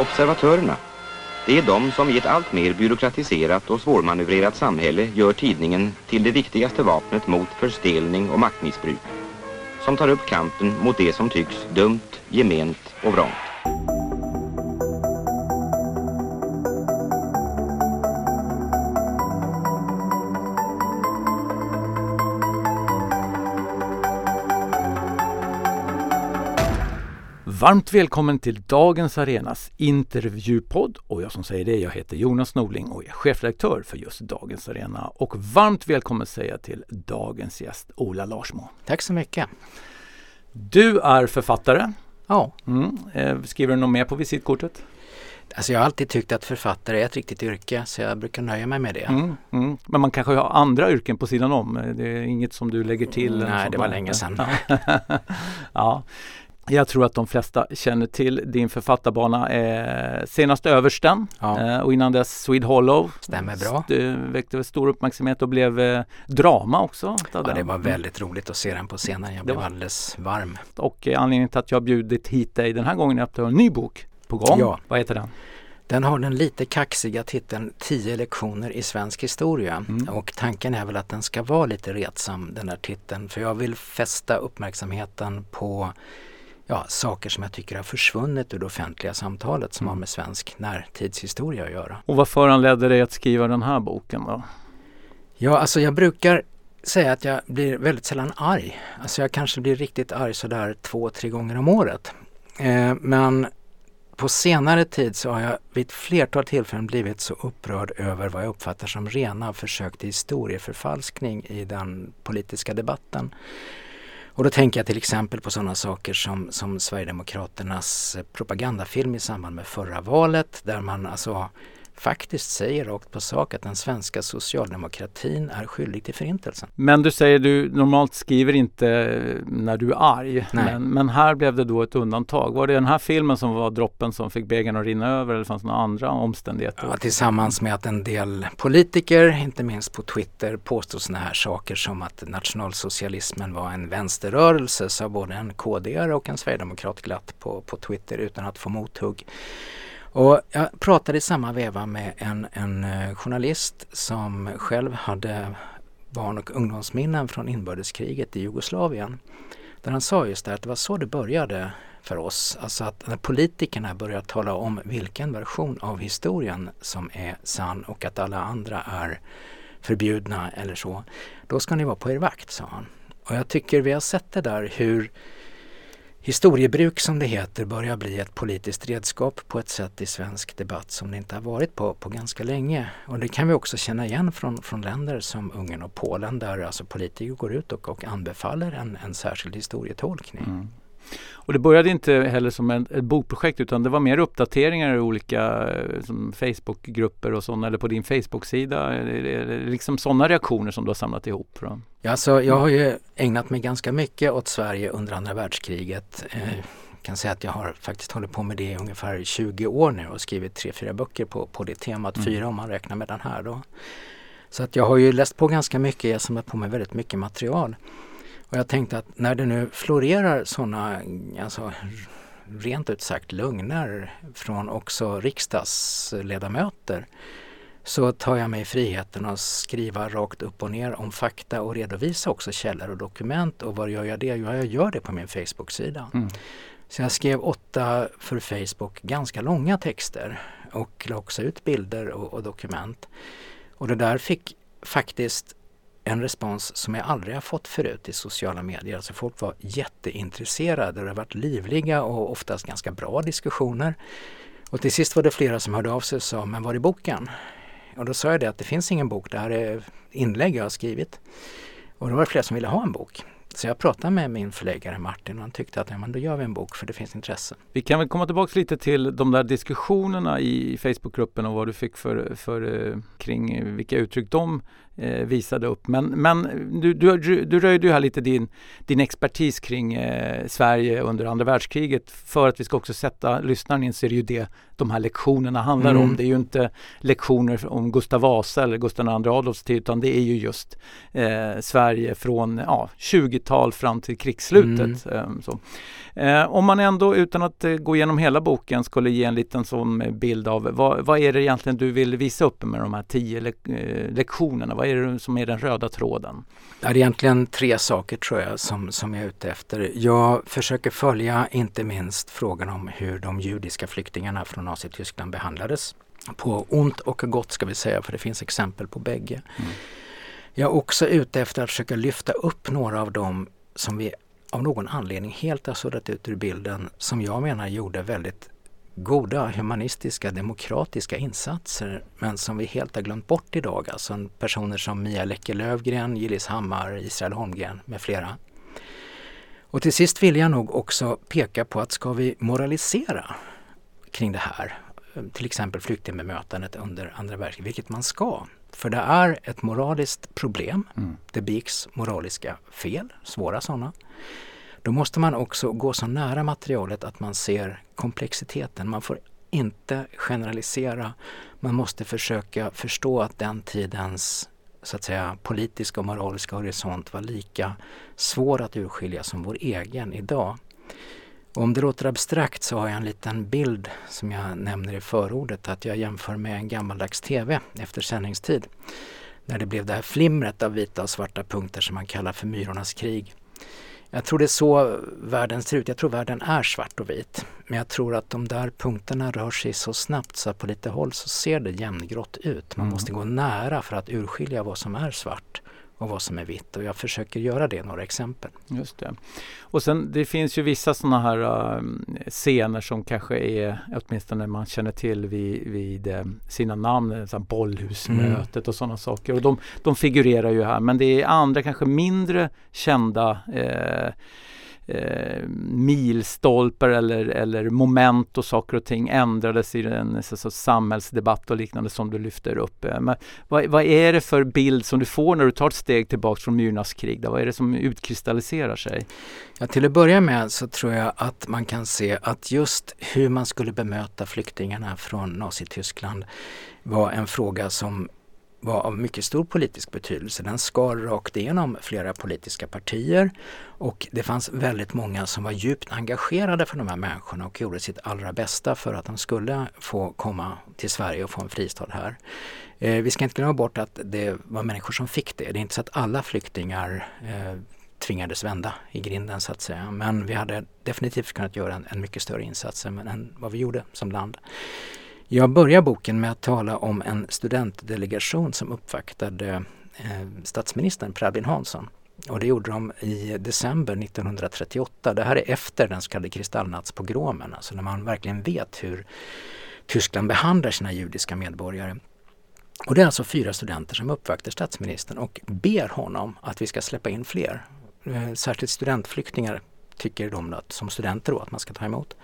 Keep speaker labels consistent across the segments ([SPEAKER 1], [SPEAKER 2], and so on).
[SPEAKER 1] Observatörerna. Det är de som i ett allt mer byråkratiserat och svårmanövrerat samhälle gör tidningen till det viktigaste vapnet mot förstelning och maktmissbruk. Som tar upp kampen mot det som tycks dumt, gement och vrångt.
[SPEAKER 2] Varmt välkommen till dagens Arenas intervjupodd och jag som säger det, jag heter Jonas Norling och är chefredaktör för just Dagens Arena. Och varmt välkommen säga till dagens gäst Ola Larsmo.
[SPEAKER 3] Tack så mycket.
[SPEAKER 2] Du är författare.
[SPEAKER 3] Ja.
[SPEAKER 2] Mm. Eh, skriver du något mer på visitkortet?
[SPEAKER 3] Alltså jag har alltid tyckt att författare är ett riktigt yrke så jag brukar nöja mig med det.
[SPEAKER 2] Mm, mm. Men man kanske har andra yrken på sidan om? Det är inget som du lägger till?
[SPEAKER 3] Nej, det var länge sedan.
[SPEAKER 2] ja. Jag tror att de flesta känner till din författarbana. Eh, senast Översten
[SPEAKER 3] Ja.
[SPEAKER 2] eh, och innan dess Swede Hollow.
[SPEAKER 3] Stämmer bra.
[SPEAKER 2] Det väckte stor uppmärksamhet och blev eh, drama också.
[SPEAKER 3] Ja,
[SPEAKER 2] den.
[SPEAKER 3] det var väldigt roligt att se den på scenen. Jag blev
[SPEAKER 2] var-
[SPEAKER 3] alldeles varm.
[SPEAKER 2] Och eh, anledningen till att jag bjudit hit dig den här gången är att du har en ny bok på gång.
[SPEAKER 3] Ja.
[SPEAKER 2] Vad heter den?
[SPEAKER 3] Den har den lite kaxiga titeln 10 lektioner i svensk historia.
[SPEAKER 2] Mm.
[SPEAKER 3] Och tanken är väl att den ska vara lite retsam den här titeln. För jag vill fästa uppmärksamheten på ja, saker som jag tycker har försvunnit ur det offentliga samtalet som har med svensk närtidshistoria att göra.
[SPEAKER 2] Och vad föranledde dig att skriva den här boken då?
[SPEAKER 3] Ja, alltså jag brukar säga att jag blir väldigt sällan arg. Alltså jag kanske blir riktigt arg sådär två, tre gånger om året. Eh, men på senare tid så har jag vid ett flertal tillfällen blivit så upprörd över vad jag uppfattar som rena försök till historieförfalskning i den politiska debatten. Och då tänker jag till exempel på sådana saker som, som Sverigedemokraternas propagandafilm i samband med förra valet där man alltså faktiskt säger rakt på sak att den svenska socialdemokratin är skyldig till förintelsen.
[SPEAKER 2] Men du säger du normalt skriver inte när du är arg. Men, men här blev det då ett undantag. Var det den här filmen som var droppen som fick bägaren att rinna över eller fanns det några andra omständigheter?
[SPEAKER 3] Ja, tillsammans med att en del politiker, inte minst på Twitter, påstår sådana här saker som att nationalsocialismen var en vänsterrörelse sa både en KD och en sverigedemokrat glatt på, på Twitter utan att få mothugg. Och jag pratade i samma veva med en, en eh, journalist som själv hade barn och ungdomsminnen från inbördeskriget i Jugoslavien. Där han sa just det att det var så det började för oss. Alltså att när politikerna börjar tala om vilken version av historien som är sann och att alla andra är förbjudna eller så. Då ska ni vara på er vakt, sa han. Och jag tycker vi har sett det där hur historiebruk som det heter börjar bli ett politiskt redskap på ett sätt i svensk debatt som det inte har varit på, på ganska länge. Och det kan vi också känna igen från, från länder som Ungern och Polen där alltså politiker går ut och, och anbefaller en, en särskild historietolkning.
[SPEAKER 2] Mm. Och det började inte heller som en, ett bokprojekt utan det var mer uppdateringar i olika eh, Facebookgrupper och sådana eller på din Facebook-sida. Liksom sådana reaktioner som du har samlat ihop. Från.
[SPEAKER 3] Ja, alltså, jag har ju ägnat mig ganska mycket åt Sverige under andra världskriget. Eh, jag kan säga att jag har faktiskt hållit på med det i ungefär 20 år nu och skrivit tre, fyra böcker på, på det temat.
[SPEAKER 2] Mm.
[SPEAKER 3] Fyra om man räknar med den här då. Så att jag har ju läst på ganska mycket, jag har samlat på mig väldigt mycket material. Och jag tänkte att när det nu florerar sådana, alltså rent ut sagt lögner från också riksdagsledamöter så tar jag mig friheten att skriva rakt upp och ner om fakta och redovisa också källor och dokument. Och var gör jag det? Jo, jag gör det på min Facebook-sida.
[SPEAKER 2] Mm.
[SPEAKER 3] Så jag skrev åtta för Facebook ganska långa texter och la också ut bilder och, och dokument. Och det där fick faktiskt en respons som jag aldrig har fått förut i sociala medier. Alltså folk var jätteintresserade och det har varit livliga och oftast ganska bra diskussioner. Och till sist var det flera som hörde av sig och sa, men var är boken? Och då sa jag det att det finns ingen bok, det här är inlägg jag har skrivit. Och då var det flera som ville ha en bok. Så jag pratade med min förläggare Martin och han tyckte att ja, men då gör vi en bok för det finns intresse.
[SPEAKER 2] Vi kan väl komma tillbaka lite till de där diskussionerna i Facebookgruppen och vad du fick för, för eh, kring vilka uttryck de eh, visade upp. Men, men du, du, du, du röjde ju här lite din, din expertis kring eh, Sverige under andra världskriget. För att vi ska också sätta lyssnaren in så är det ju det de här lektionerna handlar
[SPEAKER 3] Mm.
[SPEAKER 2] om. Det är ju inte lektioner om Gustav Vasa eller Gustav II Adolfs tid utan det är ju just eh, Sverige från ja, 20 90-tal fram till krigsslutet. Mm. Ehm, så. Eh, om man ändå utan att eh, gå igenom hela boken skulle ge en liten sån bild av vad, vad är det egentligen du vill visa upp med de här tio le eh, lektionerna? Vad är det som är den röda tråden?
[SPEAKER 3] Det är egentligen tre saker tror jag som, som jag är ute efter. Jag försöker följa inte minst frågan om hur de judiska flyktingarna från Nazityskland behandlades. På ont och gott ska vi säga, för det finns exempel på bägge. Mm. Jag är också ute efter att försöka lyfta upp några av dem som vi av någon anledning helt har suddat ut ur bilden som jag menar gjorde väldigt goda humanistiska demokratiska insatser men som vi helt har glömt bort idag. Alltså personer som Mia Läcke Lövgren, Gillis Hammar, Israel Holmgren med flera. Och till sist vill jag nog också peka på att ska vi moralisera kring det här, till exempel flyktingbemötandet under andra världskriget, vilket man ska, för det är ett moraliskt problem. Mm. Det begicks moraliska fel, svåra sådana. Då måste man också gå så nära materialet att man ser komplexiteten. Man får inte generalisera. Man måste försöka förstå att den tidens så att säga, politiska och moraliska horisont var lika svår att urskilja som vår egen idag. Och om det låter abstrakt så har jag en liten bild som jag nämner i förordet att jag jämför med en gammaldags TV efter sändningstid. När det blev det här flimret av vita och svarta punkter som man kallar för Myrornas krig. Jag tror det är så världen ser ut. Jag tror världen är svart och vit. Men jag tror att de där punkterna rör sig så snabbt så att på lite håll så ser det jämngrått ut. Man mm. måste gå nära för att urskilja vad som är svart och vad som är vitt och jag försöker göra det i några exempel.
[SPEAKER 2] Just det. Och sen det finns ju vissa sådana här äh, scener som kanske är, åtminstone man känner till vid, vid äh, sina namn, så bollhusmötet mm. och sådana saker. Och de, de figurerar ju här men det är andra kanske mindre kända äh, eh, milstolpar eller, eller moment och saker och ting ändrades i en så, så, samhällsdebatt och liknande som du lyfter upp. Eh, men vad, vad, är det för bild som du får när du tar ett steg tillbaks från Myrnas krig? Då? Vad är det som utkristalliserar sig?
[SPEAKER 3] Ja, till att börja med så tror jag att man kan se att just hur man skulle bemöta flyktingarna från Nazityskland var en fråga som var av mycket stor politisk betydelse. Den skar rakt igenom flera politiska partier och det fanns väldigt många som var djupt engagerade för de här människorna och gjorde sitt allra bästa för att de skulle få komma till Sverige och få en fristad här. Eh, vi ska inte glömma bort att det var människor som fick det. Det är inte så att alla flyktingar eh, tvingades vända i grinden så att säga. Men vi hade definitivt kunnat göra en, en mycket större insats än, än vad vi gjorde som land. Jag börjar boken med att tala om en studentdelegation som uppvaktade eh, statsministern Per Albin Hansson. Och det gjorde de i december 1938. Det här är efter den så kallade kristallnattspogromen, alltså när man verkligen vet hur Tyskland behandlar sina judiska medborgare. Och det är alltså fyra studenter som uppvaktar statsministern och ber honom att vi ska släppa in fler. Eh, särskilt studentflyktingar tycker de att, som studenter då, att man ska ta emot.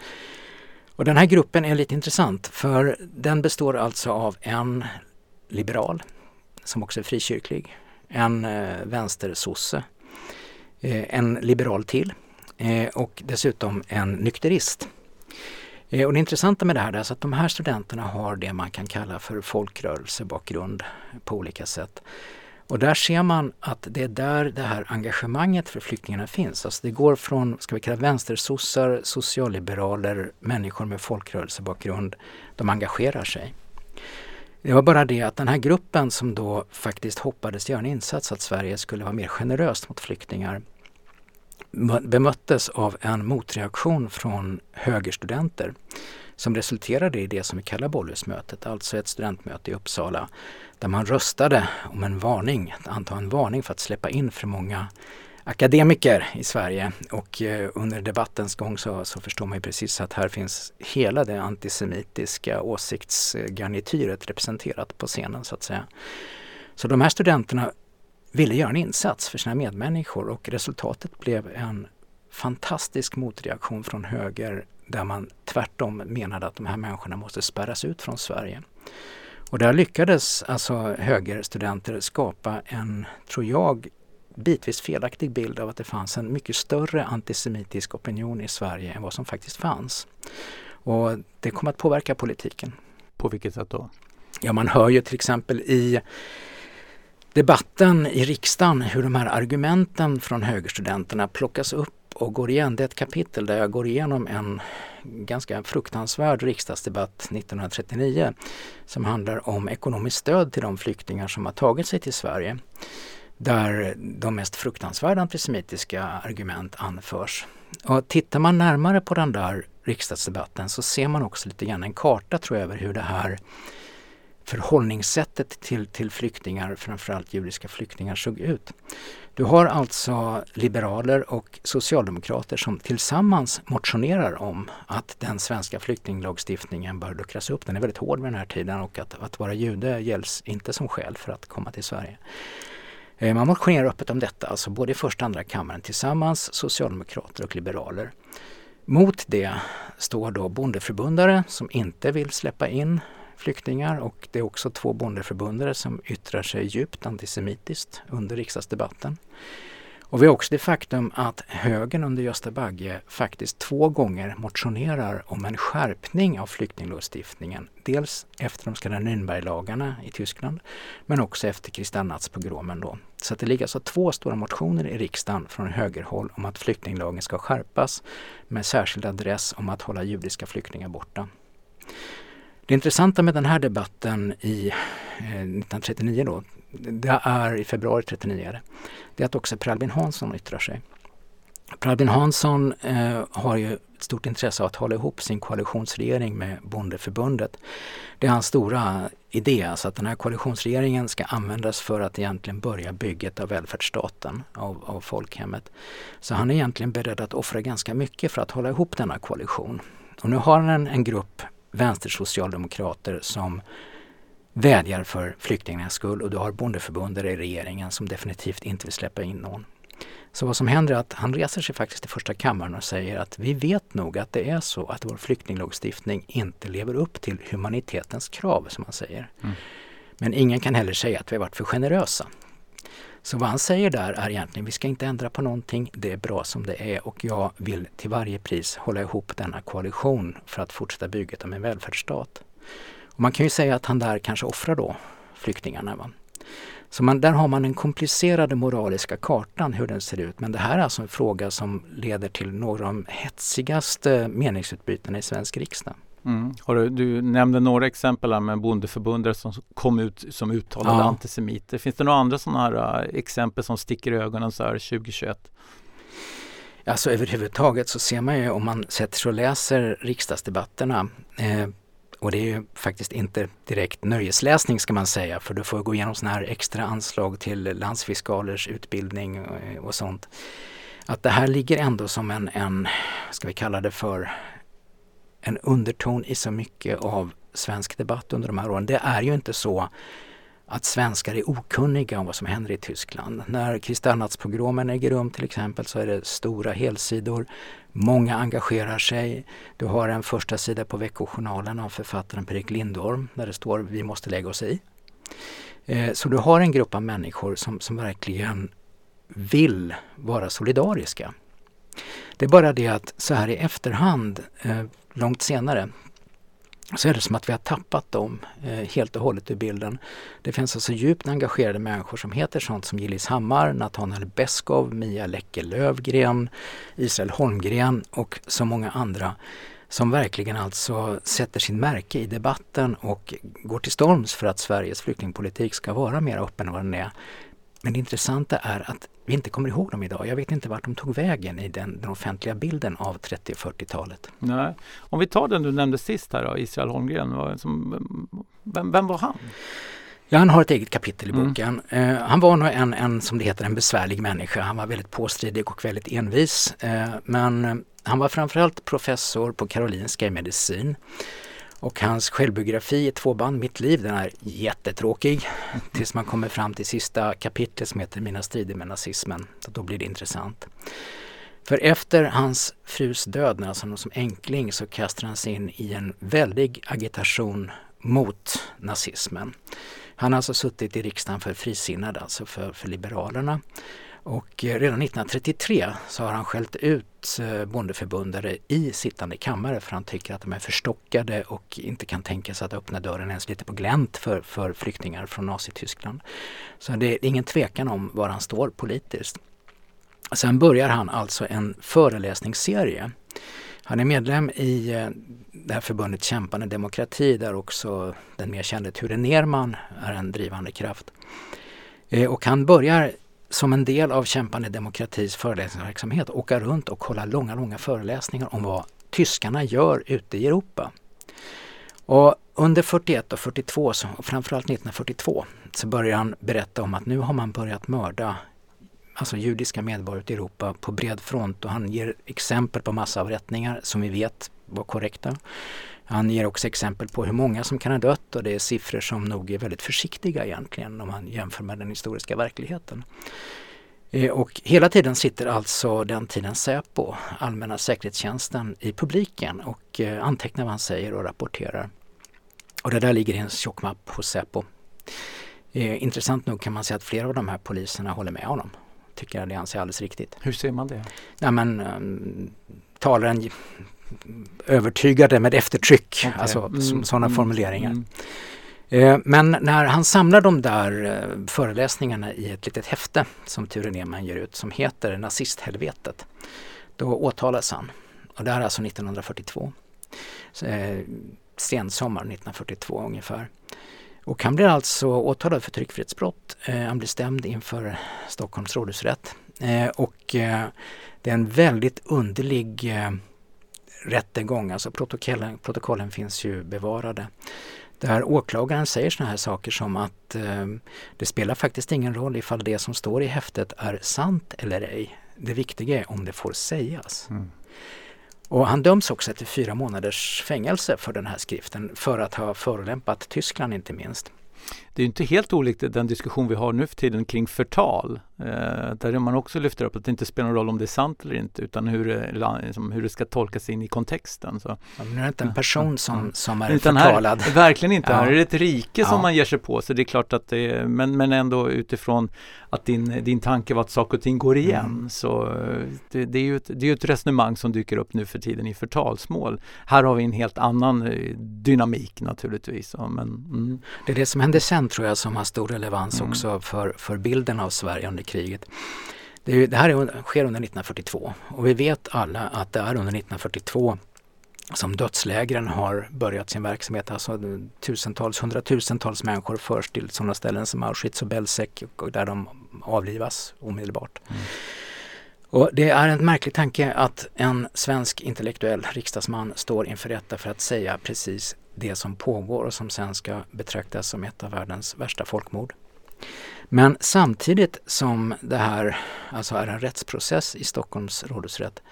[SPEAKER 3] Och den här gruppen är lite intressant för den består alltså av en liberal som också är frikyrklig, en eh, vänstersosse, eh, en liberal till eh, och dessutom en nykterist. Eh, och det intressanta med det här är att de här studenterna har det man kan kalla för folkrörelsebakgrund på olika sätt. Och där ser man att det är där det här engagemanget för flyktingarna finns. Alltså det går från, ska vi kalla vänstersossar, socialliberaler, människor med folkrörelsebakgrund. De engagerar sig. Det var bara det att den här gruppen som då faktiskt hoppades göra en insats att Sverige skulle vara mer generöst mot flyktingar bemöttes av en motreaktion från högerstudenter som resulterade i det som vi kallar Bollhusmötet, alltså ett studentmöte i Uppsala där man röstade om en varning, att anta en varning för att släppa in för många akademiker i Sverige och eh, under debattens gång så, så, förstår man ju precis att här finns hela det antisemitiska åsiktsgarnityret representerat på scenen så att säga. Så de här studenterna ville göra en insats för sina medmänniskor och resultatet blev en fantastisk motreaktion från höger där man tvärtom menade att de här människorna måste spärras ut från Sverige. Och där lyckades alltså högerstudenter skapa en, tror jag, bitvis felaktig bild av att det fanns en mycket större antisemitisk opinion i Sverige än vad som faktiskt fanns. Och det kom att påverka politiken.
[SPEAKER 2] På vilket sätt då?
[SPEAKER 3] Ja, man hör ju till exempel i debatten i riksdagen, hur de här argumenten från högerstudenterna plockas upp och går igen. Det är ett kapitel där jag går igenom en ganska fruktansvärd riksdagsdebatt 1939 som handlar om ekonomiskt stöd till de flyktingar som har tagit sig till Sverige. Där de mest fruktansvärda antisemitiska argument anförs. Och tittar man närmare på den där riksdagsdebatten så ser man också lite grann en karta tror jag över hur det här förhållningssättet till, till flyktingar, framförallt judiska flyktingar, såg ut. Du har alltså liberaler och socialdemokrater som tillsammans motionerar om att den svenska flyktinglagstiftningen bör luckras upp. Den är väldigt hård vid den här tiden och att, att vara jude gälls inte som skäl för att komma till Sverige. Eh, man motionerar öppet om detta, alltså både i första och andra kammaren tillsammans, socialdemokrater och liberaler. Mot det står då bondeförbundare som inte vill släppa in flyktingar och det är också två bondeförbundare som yttrar sig djupt antisemitiskt under riksdagsdebatten. Och vi har också det faktum att högern under Gösta Bagge faktiskt två gånger motionerar om en skärpning av flyktinglagstiftningen. Dels efter de så kallade Nürnberglagarna i Tyskland men också efter Kristallnattspogromen då. Så det ligger alltså två stora motioner i riksdagen från högerhåll om att flyktinglagen ska skärpas med särskild adress om att hålla judiska flyktingar borta. Det intressanta med den här debatten i eh, 1939 då, det är i februari 1939, det är att också Per Albin Hansson yttrar sig. Per Albin Hansson eh, har ju ett stort intresse av att hålla ihop sin koalitionsregering med Bondeförbundet. Det är hans stora idé, alltså att den här koalitionsregeringen ska användas för att egentligen börja bygget av välfärdsstaten, av, av folkhemmet. Så han är egentligen beredd att offra ganska mycket för att hålla ihop denna koalition. Och nu har han en, en grupp vänstersocialdemokrater som vädjar för flyktingarnas skull och du har bondeförbundare i regeringen som definitivt inte vill släppa in någon. Så vad som händer är att han reser sig faktiskt till första kammaren och säger att vi vet nog att det är så att vår flyktinglagstiftning inte lever upp till humanitetens krav som han säger. Mm. Men ingen kan heller säga att vi har varit för generösa. Så vad han säger där är egentligen, vi ska inte ändra på någonting, det är bra som det är och jag vill till varje pris hålla ihop denna koalition för att fortsätta bygget av en välfärdsstat. Och man kan ju säga att han där kanske offrar då flyktingarna. Va? Så man, där har man den komplicerade moraliska kartan hur den ser ut. Men det här är alltså en fråga som leder till några av de hetsigaste meningsutbytena i svensk riksdag.
[SPEAKER 2] Mm. Du, du, nämnde några exempel här med bondeförbundare som kom ut som uttalade ja. antisemiter. Finns det några andra sådana här uh, exempel som sticker i ögonen så här 2021?
[SPEAKER 3] Alltså överhuvudtaget så ser man ju om man sätter sig och läser riksdagsdebatterna eh, och det är ju faktiskt inte direkt nöjesläsning ska man säga för du får gå igenom sådana här extra anslag till landsfiskalers utbildning och, eh, och sånt. Att det här ligger ändå som en, en, ska vi kalla det för, en underton i så mycket av svensk debatt under de här åren. Det är ju inte så att svenskar är okunniga om vad som händer i Tyskland. När kristallnattspogromen äger rum till exempel så är det stora helsidor. Många engagerar sig. Du har en första sida på Veckojournalen av författaren Per-Erik Lindorm där det står Vi måste lägga oss i. Eh, så du har en grupp av människor som, som verkligen vill vara solidariska. Det är bara det att så här i efterhand, eh, långt senare, så är det som att vi har tappat dem eh, helt och hållet ur bilden. Det finns alltså djupt engagerade människor som heter sånt som Gillis Hammar, Nathanael Beskov, Mia Läcke Lövgren, Israel Holmgren och så många andra som verkligen alltså sätter sin märke i debatten och går till storms för att Sveriges flyktingpolitik ska vara mer öppen än vad den är. Men det intressanta är att vi inte kommer ihåg dem idag. Jag vet inte vart de tog vägen i den, den offentliga bilden av 30 och 40-talet.
[SPEAKER 2] Nej. Om vi tar den du nämnde sist här då, Israel Holmgren. Som, vem, vem var han?
[SPEAKER 3] Ja, han har ett eget kapitel i mm. boken. Mm. Uh, han var nog en, en, som det heter, en besvärlig människa. Han var väldigt påstridig och väldigt envis. Uh, men han var framförallt professor på Karolinska i medicin. Och hans självbiografi i två band, Mitt liv, den är jättetråkig. Tills man kommer fram till sista kapitlet som heter Mina strider med nazismen. Så då blir det intressant. För efter hans frus död, när alltså han som enkling, så kastar han sig in i en väldig agitation mot nazismen. Han har alltså suttit i riksdagen för frisinnade, alltså för, för Liberalerna. Och eh, redan 1933 så har han skällt ut eh, bondeförbundare i sittande kammare för han tycker att de är förstockade och inte kan tänka sig att öppna dörren ens lite på glänt för, för flyktingar från Nazityskland. Så det är ingen tvekan om var han står politiskt. Sen börjar han alltså en föreläsningsserie. Han är medlem i eh, det här förbundet Kämpande demokrati där också den mer kände Ture Nerman är en drivande kraft. Och han börjar som en del av Kämpande demokratis föreläsningsverksamhet åka runt och hålla långa, långa föreläsningar om vad tyskarna gör ute i Europa. Och under 41 och 42, och framförallt 1942, så börjar han berätta om att nu har man börjat mörda alltså judiska medborgare ute i Europa på bred front och han ger exempel på massavrättningar som vi vet var korrekta. Han ger också exempel på hur många som kan ha dött och det är siffror som nog är väldigt försiktiga egentligen om man jämför med den historiska verkligheten. Eh, och hela tiden sitter alltså den tiden Säpo, Allmänna säkerhetstjänsten, i publiken och eh, antecknar vad han säger och rapporterar. Och det där ligger i en tjock mapp hos Säpo. Eh, intressant nog kan man säga att flera av de här poliserna håller med honom. Tycker att det anser alldeles riktigt.
[SPEAKER 2] Hur ser man det?
[SPEAKER 3] Ja, men, um, talaren övertygade med eftertryck, okay. alltså mm. sådana mm. formuleringar. Mm. Eh, men när han samlar de där eh, föreläsningarna i ett litet häfte som Ture Nerman ger ut som heter Nazisthelvetet, då åtalas han. Och det här är alltså 1942. Eh, sensommar 1942 ungefär. Och han blir alltså åtalad för tryckfrihetsbrott. han blir stämd inför Stockholms rådhusrätt. och det är en väldigt underlig rättegång, alltså protokollen, protokollen finns ju bevarade. Där åklagaren säger sådana här saker som att eh, det spelar faktiskt ingen roll ifall det som står i häftet är sant eller ej. Det viktiga är om det får sägas. Mm. Och han döms också till fyra månaders fängelse för den här skriften för att ha förolämpat Tyskland inte minst.
[SPEAKER 2] Det är inte helt olikt den diskussion vi har nu för tiden kring förtal. Eh, där man också lyfter upp att det inte spelar någon roll om det är sant eller inte utan hur det, liksom, hur det ska tolkas in i kontexten. Så.
[SPEAKER 3] Ja, men nu är det inte en person som, som är utan förtalad.
[SPEAKER 2] Här, verkligen inte. Ja. Här är det ett rike ja. som man ger sig på. Så det är klart att det är, men, men ändå utifrån att din, din tanke var att saker och ting går igen. Mm. Så det, det, är ju ett, det är ett resonemang som dyker upp nu för tiden i förtalsmål. Här har vi en helt annan eh, dynamik naturligtvis. Ja, men, mm.
[SPEAKER 3] Det är det som händer sen tror jag som har stor relevans mm. också för, för bilden av Sverige under kriget. Det, det här är, sker under 1942 och vi vet alla att det är under 1942 som dödslägren har börjat sin verksamhet. Alltså tusentals, hundratusentals människor förs till sådana ställen som Auschwitz och Belzec och där de avlivas omedelbart. Mm. Och det är en märklig tanke att en svensk intellektuell riksdagsman står inför rätta för att säga precis det som pågår och som sen ska betraktas som ett av världens värsta folkmord. Men samtidigt som det här alltså är en rättsprocess i Stockholms rådhusrätt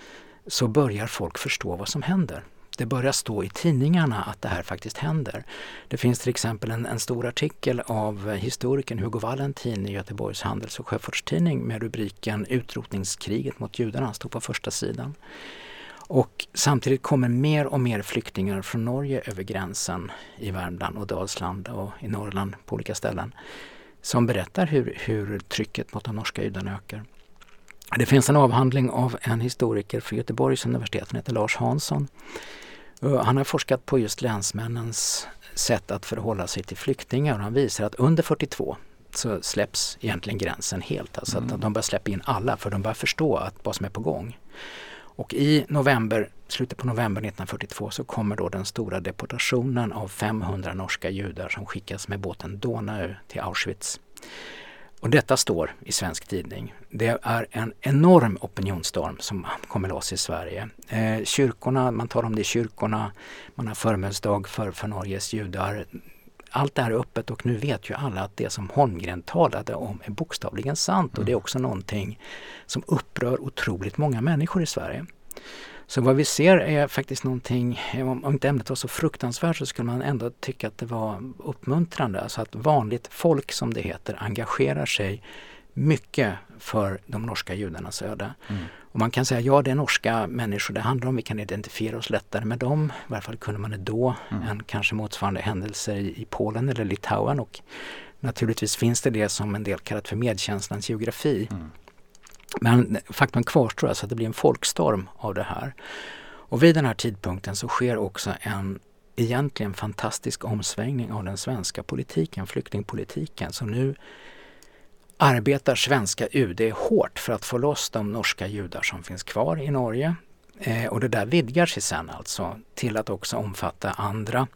[SPEAKER 3] så börjar folk förstå vad som händer. Det börjar stå i tidningarna att det här faktiskt händer. Det finns till exempel en, en stor artikel av historikern Hugo Valentin i Göteborgs Handels och Sjöfartstidning med rubriken Utrotningskriget mot judarna, stod på första sidan. Och samtidigt kommer mer och mer flyktingar från Norge över gränsen i Värmland och Dalsland och i Norrland på olika ställen som berättar hur, hur trycket mot de norska judarna ökar. Det finns en avhandling av en historiker för Göteborgs universitet, han heter Lars Hansson. Han har forskat på just länsmännens sätt att förhålla sig till flyktingar och han visar att under 42 så släpps egentligen gränsen helt. Alltså mm. att de börjar släppa in alla för de börjar förstå att vad som är på gång. Och i november, slutet på november 1942 så kommer då den stora deportationen av 500 norska judar som skickas med båten Donau till Auschwitz. Och detta står i svensk tidning. Det är en enorm opinionsstorm som kommer loss i Sverige. Eh, kyrkorna, man talar om det i kyrkorna, man har förmiddagsdag för, för Norges judar. Allt det här är öppet och nu vet ju alla att det som Holmgren talade om är bokstavligen sant och det är mm. också någonting som upprör otroligt många människor i Sverige. Så vad vi ser är faktiskt någonting, om inte ämnet var så fruktansvärt så skulle man ändå tycka att det var uppmuntrande. Alltså att vanligt folk som det heter engagerar sig mycket för de norska judarnas öde. Mm. Och man kan säga ja det är norska människor det handlar om, vi kan identifiera oss lättare med dem. I varje fall kunde man det då mm. än kanske motsvarande händelser i, i Polen eller Litauen. Och naturligtvis finns det det som en del kallat för medkänslans geografi. Mm. Men faktum kvarstår alltså att det blir en folkstorm av det här. Och vid den här tidpunkten så sker också en egentligen fantastisk omsvängning av den svenska politiken, flyktingpolitiken. Så nu arbetar svenska UD hårt för att få loss de norska judar som finns kvar i Norge. Eh, och det där vidgar sig sen alltså till att också omfatta andra.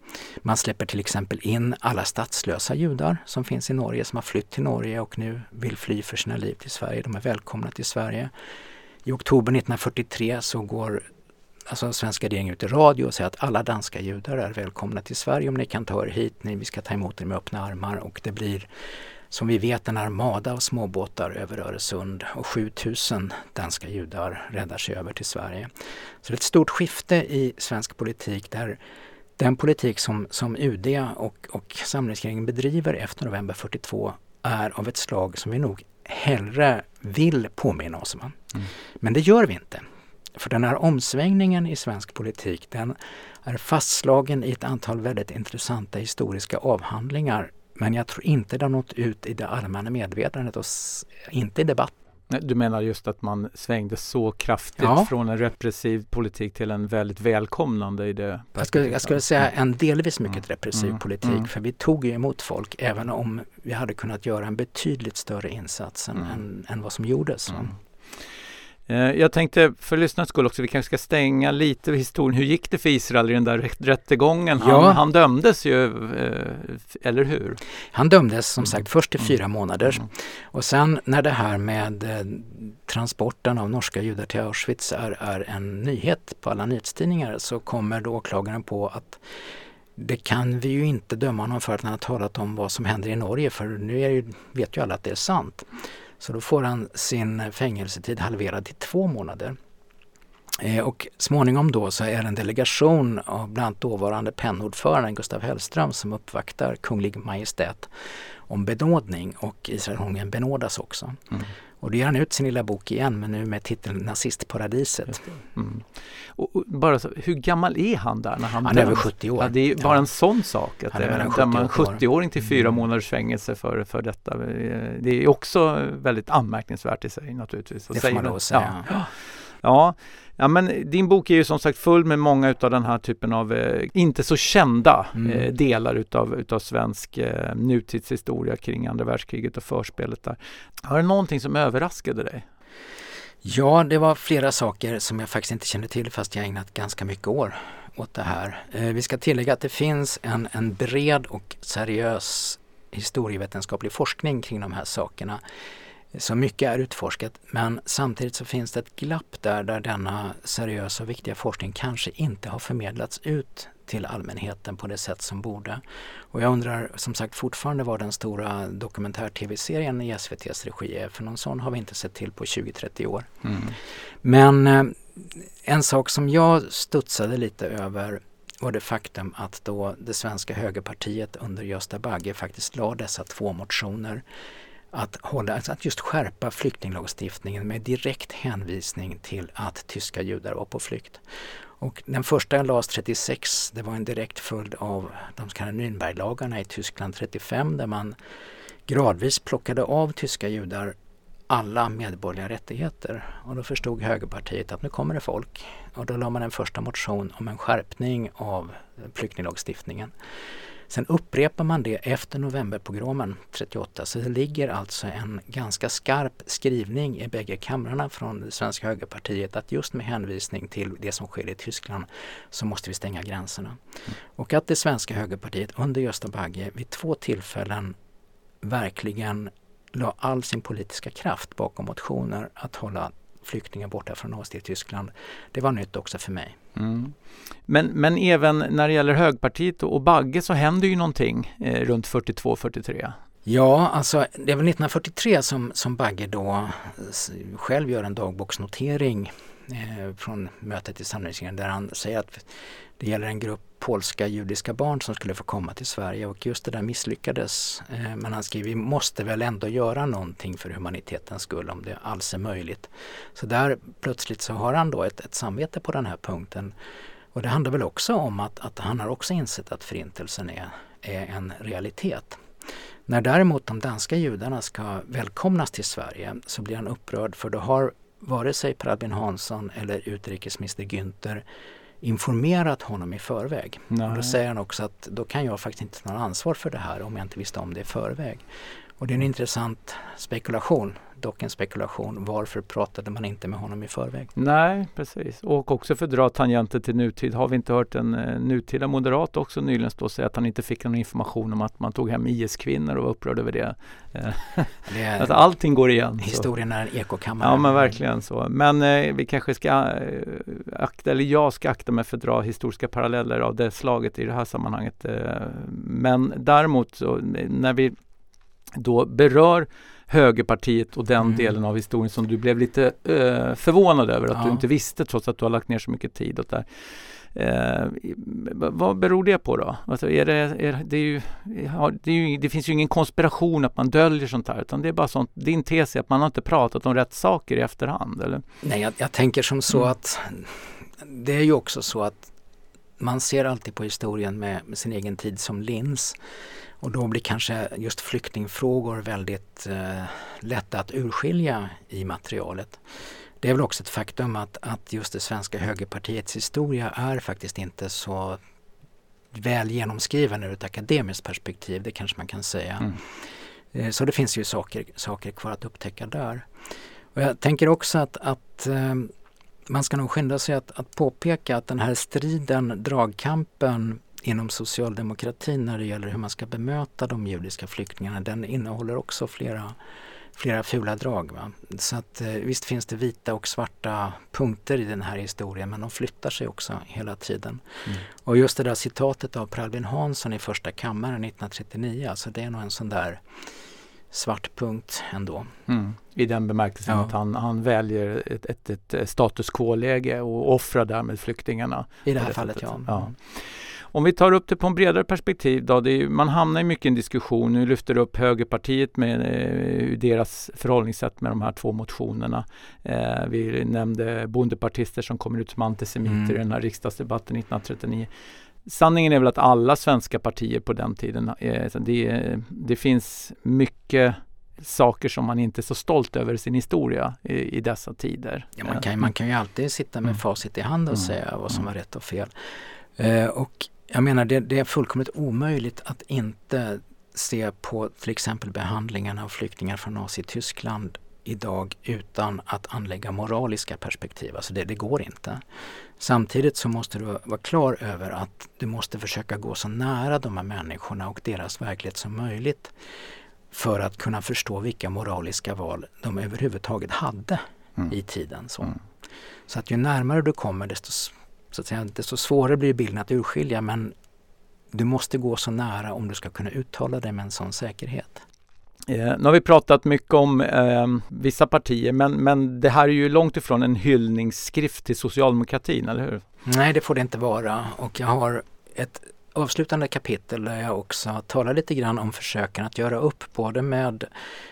[SPEAKER 3] Man släpper till exempel in alla statslösa judar som finns i Norge som har flytt till Norge och nu vill fly för sina liv till Sverige. De är välkomna till Sverige. I oktober 1943 så går alltså svenska regeringen ut i radio och säger att alla danska judar är välkomna till Sverige om ni kan ta er hit. vi ska ta emot er med öppna armar och det blir som vi vet en armada av småbåtar över Öresund och 7000 danska judar räddar sig över till Sverige. Så det är ett stort skifte i svensk politik där den politik som, som UD och, och samlingsregeringen bedriver efter november 42 är av ett slag som vi nog hellre vill påminna oss om. Mm. Men det gör vi inte. För den här omsvängningen i svensk politik den är fastslagen i ett antal väldigt intressanta historiska avhandlingar men jag tror inte det har nått ut i det allmänna medvetandet och inte i debatt.
[SPEAKER 2] Du menar just att man svängde så kraftigt ja. från en repressiv politik till en väldigt välkomnande i det?
[SPEAKER 3] Jag skulle, jag skulle säga en delvis mycket mm. repressiv mm. politik mm. för vi tog ju emot folk även om vi hade kunnat göra en betydligt större insats än, mm. än, än vad som gjordes. Mm.
[SPEAKER 2] Eh, jag tänkte för lyssnarnas skull också, vi kanske ska stänga lite historien. Hur gick det för Israel i den där rättegången? Han, ja. han dömdes ju, eh, eller hur?
[SPEAKER 3] Han dömdes som sagt först till fyra mm. månader mm. och sen när det här med eh, transporten av norska judar till Auschwitz är, är en nyhet på alla nyhetstidningar så kommer då åklagaren på att det kan vi ju inte döma honom för att han har talat om vad som händer i Norge för nu är ju, vet ju alla att det är sant. Så då får han sin fängelsetid halverad till två månader. Eh, och småningom då så är det en delegation av bland annat dåvarande pennordföranden Gustav Hellström som uppvaktar Kunglig Majestät om benådning och Israel Holmgren benådas också. Mm. Och då ger han ut sin lilla bok igen men nu med titeln Nazistparadiset. Mm.
[SPEAKER 2] Och, och, bara så, hur gammal är han där? När han,
[SPEAKER 3] han är över 70 år.
[SPEAKER 2] Ja, det är bara ja. en sån sak. Att han är 70 man 70-åring till fyra mm. månaders fängelse för, för detta. Det är också väldigt anmärkningsvärt i sig naturligtvis.
[SPEAKER 3] Det får man lov säga.
[SPEAKER 2] Ja. ja. Ja men din bok är ju som sagt full med många utav den här typen av eh, inte så kända mm. eh, delar utav, utav svensk eh, nutidshistoria kring andra världskriget och förspelet där. Har det någonting som överraskade dig?
[SPEAKER 3] Ja, det var flera saker som jag faktiskt inte kände till fast jag ägnat ganska mycket år åt det här. Eh, vi ska tillägga att det finns en, en bred och seriös historievetenskaplig forskning kring de här sakerna. Så mycket är utforskat men samtidigt så finns det ett glapp där, där denna seriösa och viktiga forskning kanske inte har förmedlats ut till allmänheten på det sätt som borde. Och jag undrar som sagt fortfarande vad den stora dokumentär-tv-serien i SVTs regi är för någon sån har vi inte sett till på 20-30 år. Mm. Men eh, en sak som jag studsade lite över var det faktum att då det svenska högerpartiet under Gösta Bagge faktiskt la dessa två motioner att, hålla, alltså att just skärpa flyktinglagstiftningen med direkt hänvisning till att tyska judar var på flykt. Och den första LAS 36, det var en direkt följd av de så kallade Nürnberglagarna i Tyskland 35 där man gradvis plockade av tyska judar alla medborgerliga rättigheter. Och då förstod högerpartiet att nu kommer det folk. Och då la man en första motion om en skärpning av flyktinglagstiftningen. Sen upprepar man det efter novemberpogromen 38 så det ligger alltså en ganska skarp skrivning i bägge kamrarna från det svenska högerpartiet att just med hänvisning till det som sker i Tyskland så måste vi stänga gränserna. Mm. Och att det svenska högerpartiet under Gösta Bagge vid två tillfällen verkligen la all sin politiska kraft bakom motioner att hålla flyktingar borta från oss till Tyskland. Det var nytt också för mig. Mm.
[SPEAKER 2] Men, men även när det gäller högpartiet och Bagge så händer ju någonting eh, runt 42-43.
[SPEAKER 3] Ja, alltså det är väl 1943 som, som Bagge då själv gör en dagboksnotering eh, från mötet i samlingsregeringen där han säger att det gäller en grupp polska judiska barn som skulle få komma till Sverige och just det där misslyckades. Eh, men han skriver vi måste väl ändå göra någonting för humanitetens skull om det alls är möjligt. Så där plötsligt så har han då ett, ett samvete på den här punkten. Och det handlar väl också om att, att han har också insett att förintelsen är, är en realitet. När däremot de danska judarna ska välkomnas till Sverige så blir han upprörd för då har vare sig Per Albin Hansson eller utrikesminister Günther informerat honom i förväg. Och då säger han också att då kan jag faktiskt inte ta något ansvar för det här om jag inte visste om det i förväg. Och det är en intressant spekulation dock en spekulation. Varför pratade man inte med honom i förväg?
[SPEAKER 2] Nej, precis. Och också för att dra tangenter till nutid. Har vi inte hört en uh, nutida moderat också nyligen stå och säga att han inte fick någon information om att man tog hem IS-kvinnor och var upprörd över det. Eh, det är, alltså, allting går igen.
[SPEAKER 3] Historien så. är en ekokammare.
[SPEAKER 2] Ja, men verkligen så. Men uh, vi kanske ska uh, akta, eller jag ska akta mig för att dra historiska paralleller av det slaget i det här sammanhanget. men däremot så när vi då berör högerpartiet och den mm. delen av historien som du blev lite uh, förvånad över att ja. du inte visste trots att du har lagt ner så mycket tid åt det uh, vad beror det på då? Alltså är det, är, det, är ju, det, är ju, det finns ju ingen konspiration att man döljer sånt här utan det är bara sånt, din tes är att man har inte pratat om rätt saker i efterhand eller?
[SPEAKER 3] Nej, jag, jag tänker som så mm. att det är ju också så att man ser alltid på historien med, med sin egen tid som lins. Och då blir kanske just flyktingfrågor väldigt eh, lätta att urskilja i materialet. Det är väl också ett faktum att, att just det svenska högerpartiets historia är faktiskt inte så väl genomskriven ur ett akademiskt perspektiv, det kanske man kan säga. Mm. Eh, så det finns ju saker, saker kvar att upptäcka där. Och jag tänker också att, att eh, man ska nog skynda sig att, att påpeka att den här striden, dragkampen inom socialdemokratin när det gäller hur man ska bemöta de judiska flyktingarna, den innehåller också flera, flera fula drag. Va? Så att, eh, visst finns det vita och svarta punkter i den här historien men de flyttar sig också hela tiden. Mm. Och just det där citatet av Per Albin Hansson i första kammaren 1939, alltså det är nog en sån där svart punkt ändå.
[SPEAKER 2] Mm. I den bemärkelsen ja. att han, han väljer ett, ett, ett status quo-läge och offrar därmed flyktingarna.
[SPEAKER 3] I det här fallet ja. ja.
[SPEAKER 2] Om vi tar upp det på en bredare perspektiv då, är, man hamnar i mycket en diskussion. Nu lyfter upp Högerpartiet med eh, deras förhållningssätt med de här två motionerna. Eh, vi nämnde bondepartister som kommer ut som antisemiter mm. i den här riksdagsdebatten 1939. Sanningen är väl att alla svenska partier på den tiden, eh, det, det finns mycket saker som man inte är så stolt över sin historia i, i dessa tider.
[SPEAKER 3] Ja, man, kan, man kan ju alltid sitta med mm. facit i hand och mm. säga vad som mm. var rätt och fel. Eh, och jag menar det, det, är fullkomligt omöjligt att inte se på till exempel behandlingen av flyktingar från Nazityskland idag utan att anlägga moraliska perspektiv. Alltså det, det, går inte. Samtidigt så måste du vara klar över att du måste försöka gå så nära de här människorna och deras verklighet som möjligt för att kunna förstå vilka moraliska val de överhuvudtaget hade mm. i tiden. Så. Mm. så att ju närmare du kommer desto så att säga, desto svårare blir bilden att urskilja men du måste gå så nära om du ska kunna uttala dig med en sån säkerhet.
[SPEAKER 2] Eh, nu har vi pratat mycket om eh, vissa partier men, men det här är ju långt ifrån en hyllningsskrift till socialdemokratin, eller hur?
[SPEAKER 3] Nej, det får det inte vara och jag har ett avslutande kapitel där jag också talar lite grann om försöken att göra upp både med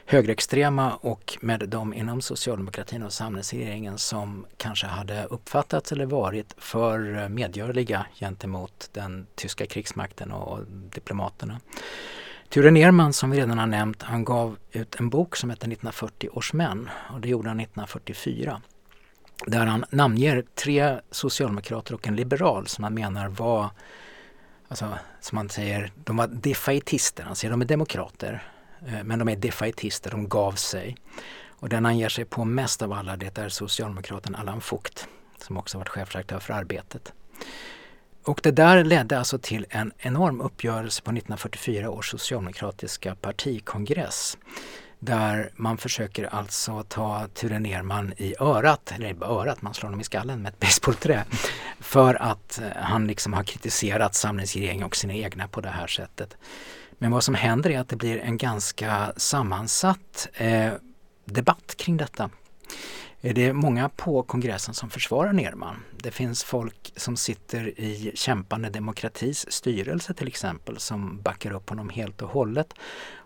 [SPEAKER 3] högerextrema och med de inom socialdemokratin och samhällsregeringen som kanske hade uppfattats eller varit för medgörliga gentemot den tyska krigsmakten och diplomaterna. Ture Nerman som vi redan har nämnt, han gav ut en bok som heter 1940 års män och det gjorde han 1944 där han namnger tre socialdemokrater och en liberal som han menar var alltså, som han säger, de var defaitister. Han säger de är demokrater, eh, men de är defaitister, de gav sig. Och den han ger sig på mest av alla det är socialdemokraten Allan Fucht som också varit chefredaktör för Arbetet. Och det där ledde alltså till en enorm uppgörelse på 1944 års socialdemokratiska partikongress där man försöker alltså ta Ture Nerman i örat, eller inte örat, man slår honom i skallen med ett basebollträ. För att eh, han liksom har kritiserat samlingsregeringen och sina egna på det här sättet. Men vad som händer är att det blir en ganska sammansatt eh, debatt kring detta. Det är många på kongressen som försvarar Nerman. Det finns folk som sitter i Kämpande demokratis styrelse till exempel som backar upp honom helt och hållet.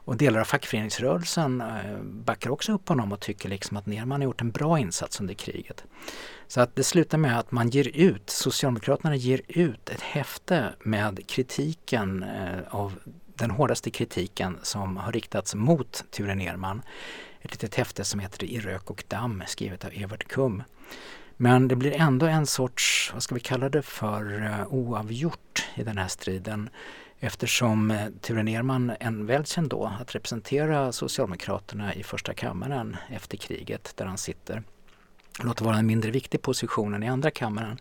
[SPEAKER 3] Och delar av fackföreningsrörelsen eh, backar också upp honom och tycker liksom att Nerman har gjort en bra insats under kriget. Så att det slutar med att man ger ut, Socialdemokraterna ger ut ett häfte med kritiken eh, av den hårdaste kritiken som har riktats mot Ture Nerman. Ett litet häfte som heter I rök och damm skrivet av Evert Kum. Men det blir ändå en sorts, vad ska vi kalla det för, eh, oavgjort i den här striden eftersom eh, Ture Nerman en välkänd då att representera Socialdemokraterna i första kammaren efter kriget där han sitter. Låt vara en mindre viktig position än i andra kammaren.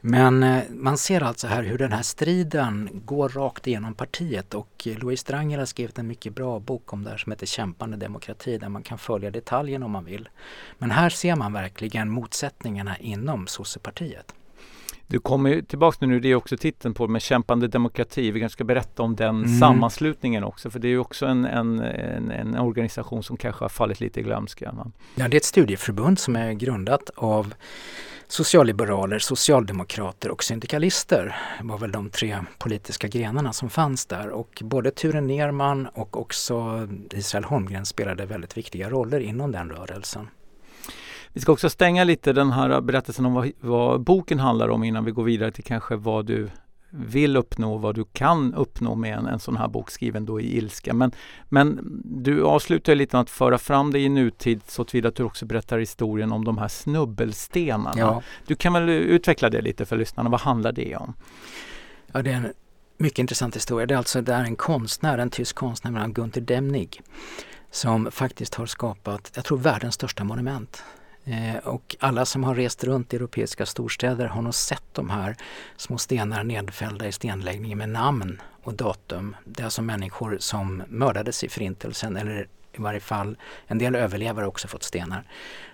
[SPEAKER 3] Men eh, man ser alltså här hur den här striden går rakt igenom partiet och eh, Louise Strangel har skrivit en mycket bra bok om det här som heter Kämpande demokrati där man kan följa detaljerna om man vill. Men här ser man verkligen motsättningarna inom sossepartiet.
[SPEAKER 2] Du kommer tillbaka nu, det är också titeln på med Kämpande demokrati. Vi kanske ska berätta om den mm. sammanslutningen också för det är också en, en, en, en, organisation som kanske har fallit lite i glömska.
[SPEAKER 3] Ja, det är ett studieförbund som är grundat av socialliberaler, socialdemokrater och syndikalister. Det var väl de tre politiska grenarna som fanns där och både Ture Nerman och också Israel Holmgren spelade väldigt viktiga roller inom den rörelsen.
[SPEAKER 2] Vi ska också stänga lite den här berättelsen om vad, vad, boken handlar om innan vi går vidare till kanske vad du vill uppnå, vad du kan uppnå med en, en sån här bok skriven då i ilska. Men, men du avslutar lite med att föra fram det i nutid så tillvida att du också berättar historien om de här snubbelstenarna. Ja. Du kan väl utveckla det lite för lyssnarna. Vad handlar det om?
[SPEAKER 3] Ja, det är en mycket intressant historia. Det är alltså det är en konstnär, en tysk konstnär, Gunther Demnig, som faktiskt har skapat, jag tror världens största monument Eh, och alla som har rest runt i europeiska storstäder har nog sett de här små stenar nedfällda i stenläggningen med namn och datum. Det är alltså människor som mördades i förintelsen eller i varje fall en del överlevare har också fått stenar.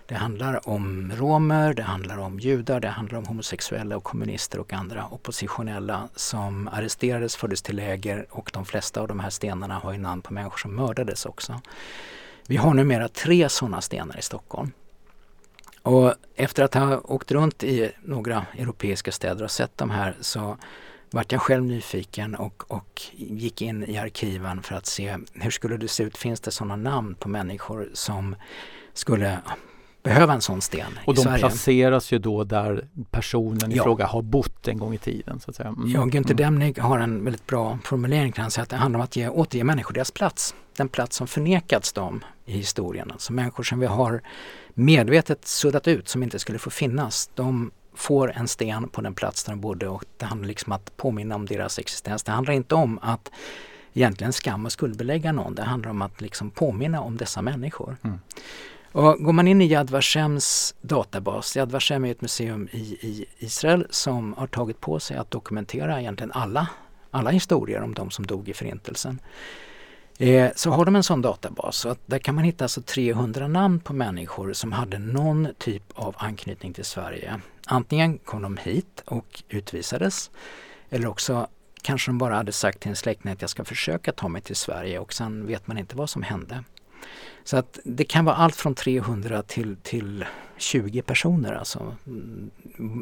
[SPEAKER 3] Det handlar om romer, det handlar om judar, det handlar om homosexuella och kommunister och andra oppositionella som arresterades, fördes till läger och de flesta av de här stenarna har ju namn på människor som mördades också. Vi har numera tre sådana stenar i Stockholm. Och efter att ha åkt runt i några europeiska städer och sett de här så vart jag själv nyfiken och, och gick in i arkiven för att se hur skulle det se ut, finns det sådana namn på människor som skulle behöva en sån sten
[SPEAKER 2] Och
[SPEAKER 3] de Sverige.
[SPEAKER 2] placeras ju då där personen i ja. fråga har bott en gång i tiden. Så att säga. Mm.
[SPEAKER 3] Ja, Günther mm. Demnig har en väldigt bra formulering kan säga att det handlar om att ge, återge människor deras plats. Den plats som förnekats dem i historien. Alltså människor som vi har medvetet suddat ut som inte skulle få finnas. De får en sten på den plats där de bodde och det handlar liksom om att påminna om deras existens. Det handlar inte om att egentligen skam och skuldbelägga någon. Det handlar om att liksom påminna om dessa människor. Mm. Och går man in i Yad Vashems databas, Yad Vashem är ett museum i, i Israel som har tagit på sig att dokumentera egentligen alla, alla historier om de som dog i Förintelsen. Eh, så har de en sån databas. Så att där kan man hitta alltså 300 namn på människor som hade någon typ av anknytning till Sverige. Antingen kom de hit och utvisades eller också kanske de bara hade sagt till en släkting att jag ska försöka ta mig till Sverige och sen vet man inte vad som hände. Så att det kan vara allt från 300 till, till 20 personer. Alltså. Mm,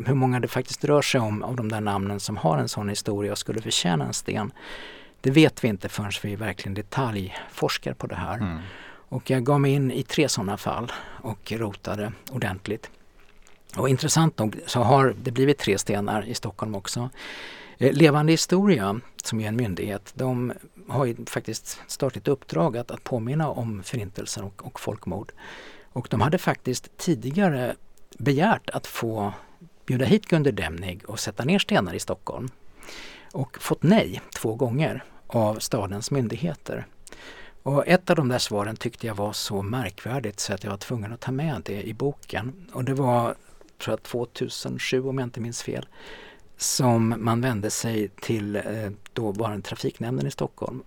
[SPEAKER 3] hur många det faktiskt rör sig om av de där namnen som har en sån historia och skulle förtjäna en sten. Det vet vi inte förrän vi verkligen detaljforskar på det här. Mm. Och jag gav mig in i tre sådana fall och rotade ordentligt. Och intressant nog så har det blivit tre stenar i Stockholm också. Eh, Levande historia, som är en myndighet, de har ju faktiskt startat uppdrag att, att påminna om förintelsen och, och folkmord. Och de hade faktiskt tidigare begärt att få bjuda hit Gunder Demnig och sätta ner stenar i Stockholm. Och fått nej två gånger av stadens myndigheter. Och ett av de där svaren tyckte jag var så märkvärdigt så att jag var tvungen att ta med det i boken. Och det var, tror jag, 2007 om jag inte minns fel som man vände sig till eh, dåvarande trafiknämnden i Stockholm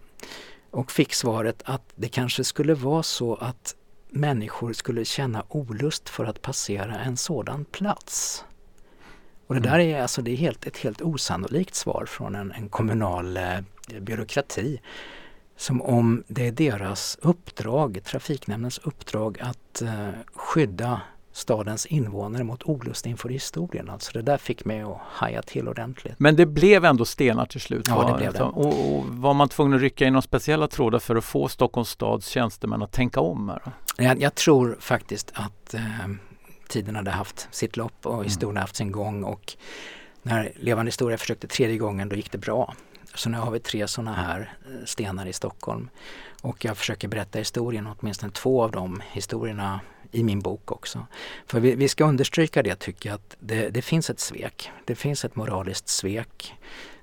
[SPEAKER 3] och fick svaret att det kanske skulle vara så att människor skulle känna olust för att passera en sådan plats. Och det där mm. är alltså det är helt, ett helt osannolikt svar från en, en kommunal eh, byråkrati. Som om det är deras uppdrag, trafiknämndens uppdrag att eh, skydda stadens invånare mot olust inför historien. Alltså det där fick mig att haja till ordentligt.
[SPEAKER 2] Men det blev ändå stenar till slut?
[SPEAKER 3] Ja, det blev det.
[SPEAKER 2] Och, och var man tvungen att rycka in några speciella trådar för att få Stockholms stads tjänstemän att tänka om? Här?
[SPEAKER 3] Jag, jag tror faktiskt att eh, tiden hade haft sitt lopp och mm. historien mm. haft sin gång och när Levande historia försökte tredje gången då gick det bra. Så nu har vi tre sådana här eh, stenar i Stockholm. Och jag försöker berätta historien, åtminstone två av de historierna i min bok också. För vi, vi ska understryka det tycker jag att det, det, finns ett svek. Det finns ett moraliskt svek